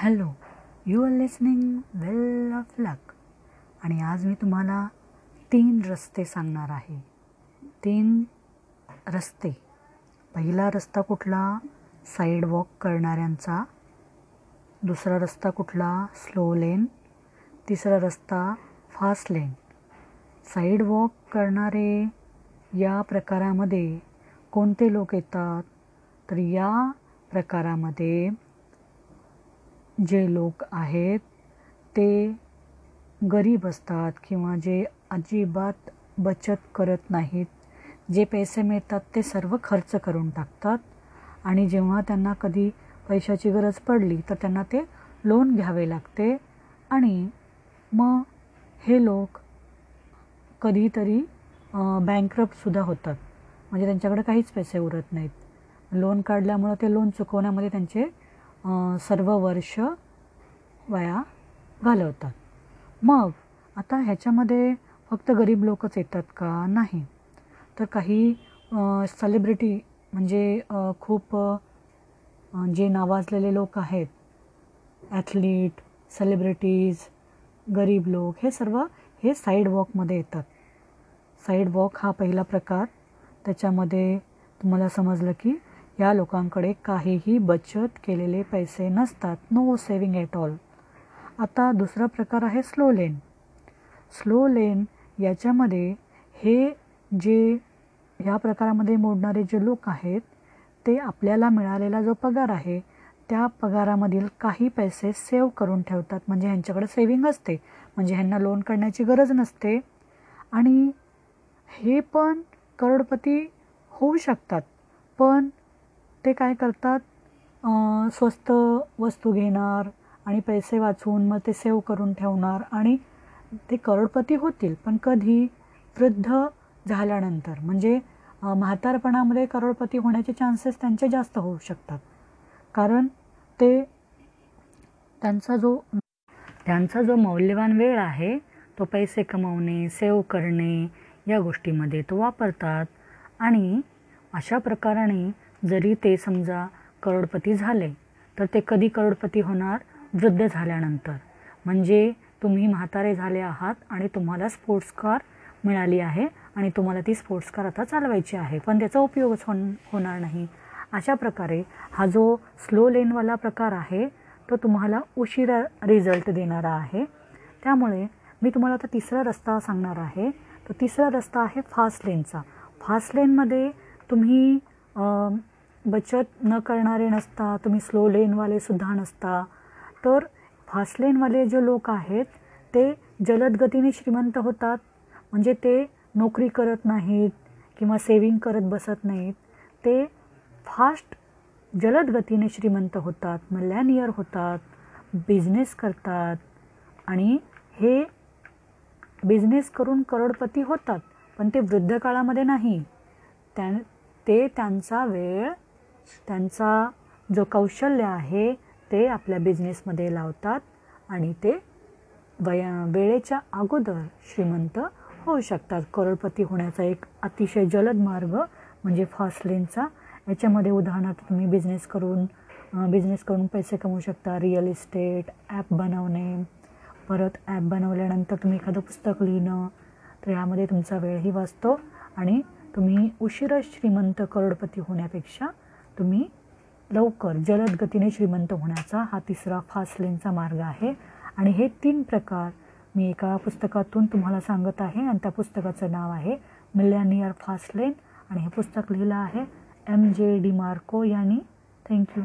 Hello you are listening well of luck. आणि आज मी तुम्हाला तीन रस्ते सांगणार आहे. तीन रस्ते. पहिला रस्ता कुठला? साईड वॉक करणाऱ्यांचा. दुसरा रस्ता कुठला? स्लो लेन तिसरा रस्ता फास्ट लेन साईड वॉक करणारे या प्रकारामध्ये कोणते लोक येतात? तर या प्रकारामध्ये जे लोक आहेत ते गरीब असतात किंवा जे अजिबात बचत करत नाहीत. जे पैसे मिळतात ते सर्व खर्च करून टाकतात. आणि जेव्हा त्यांना कधी पैशाची गरज पडली तर त्यांना ते लोन घ्यावे लागते. आणि मग हे लोक कधीतरी बँकरप्टसुद्धा होतात. म्हणजे त्यांच्याकडे काहीच पैसे उरत नाहीत. लोन काढल्यामुळं ते लोन चुकवण्यामध्ये त्यांचे सर्व वर्ष वया घालवतात. मग आता ह्याच्यामध्ये फक्त गरीब लोकच येतात का? नाही. तर काही सेलिब्रिटी म्हणजे खूप जे नावाजलेले लोक आहेत ॲथलीट सेलिब्रिटीज गरीब लोक हे सर्व हे साईड वॉकमध्ये येतात. साईड वॉक हा पहिला प्रकार. त्याच्यामध्ये तुम्हाला समजलं की या लोकांकडे काहीही बचत केलेले पैसे नसतात. नो सेविंग ॲट ऑल आता दुसरा प्रकार आहे स्लो लेन स्लो लेन याच्यामध्ये हे जे ह्या प्रकारामध्ये मोडणारे जे लोक आहेत ते आपल्याला मिळालेला जो पगार आहे त्या पगारामधील काही पैसे सेव्ह करून ठेवतात. म्हणजे ह्यांच्याकडे सेविंग असते. म्हणजे ह्यांना लोन करण्याची गरज नसते. आणि हे पण करोडपती होऊ शकतात. पण ते काय करतात? स्वस्त वस्तू घेणार आणि पैसे वाचवून मग ते सेव्ह करून ठेवणार आणि ते करोडपती होतील. पण कधी? वृद्ध झाल्यानंतर. म्हणजे म्हातारपणामध्ये करोडपती होण्याचे चान्सेस त्यांचे जास्त होऊ शकतात. कारण ते त्यांचा जो त्यांचा जो मौल्यवान वेळ आहे तो पैसे कमवणे सेव करणे या गोष्टीमध्ये तो वापरतात. आणि अशा प्रकाराने जरी ते समजा करोडपती झाले तर ते कधी करोडपती होणार? वृद्ध झाल्यानंतर. म्हणजे तुम्ही म्हातारे झाले आहात आणि तुम्हाला स्पोर्ट्स कार मिळाली आहे आणि तुम्हाला ती स्पोर्ट्स कार आता चालवायची आहे. पण त्याचा उपयोगच हो होणार नाही. अशा प्रकारे हा जो स्लो लेनवाला प्रकार आहे तो तुम्हाला उशिरा रिझल्ट देणारा आहे. त्यामुळे मी तुम्हाला आता तिसरा रस्ता सांगणार आहे. तो तिसरा रस्ता आहे फास्ट लेनचा फास्ट लेनमध्ये तुम्ही बचत न करणारे नसता तुम्ही स्लो लेनवालेसुद्धा नसता. तर फास्ट लेनवाले जे लोक आहेत ते जलद गतीने श्रीमंत होतात. म्हणजे ते नोकरी करत नाहीत किंवा सेविंग करत बसत नाहीत. ते फास्ट जलद गतीने श्रीमंत होतात मल्यानियर होतात बिझनेस करतात. आणि हे बिझनेस करून करोडपती होतात पण ते वृद्ध काळामध्ये नाही. त्या ते त्यांचा वेळ त्यांचा जो कौशल्य आहे ते आपल्या बिझनेसमध्ये लावतात आणि ते वया वेळेच्या अगोदर श्रीमंत होऊ शकतात. करोडपती होण्याचा एक अतिशय जलद मार्ग म्हणजे फास्ट लेनचा याच्यामध्ये उदाहरणार्थ तुम्ही बिझनेस करून बिझनेस करून पैसे कमवू शकता. रिअल इस्टेट ॲप बनवणे. परत ॲप बनवल्यानंतर तुम्ही एखादं पुस्तक लिहिणं. तर यामध्ये तुमचा वेळही वाचतो आणि तुम्ही उशिरा श्रीमंत करोडपती होण्यापेक्षा तुम्ही लवकर जलद गतीने श्रीमंत होण्याचा हा तिसरा फास्ट लेनचा मार्ग आहे. आणि हे तीन प्रकार मी एका पुस्तकातून तुम्हाला सांगत आहे आणि त्या पुस्तकाचं नाव आहे मिल्यानियर फास्ट लेन आणि हे पुस्तक लिहिलं आहे एम जे डी मार्को यांनी. थँक्यू.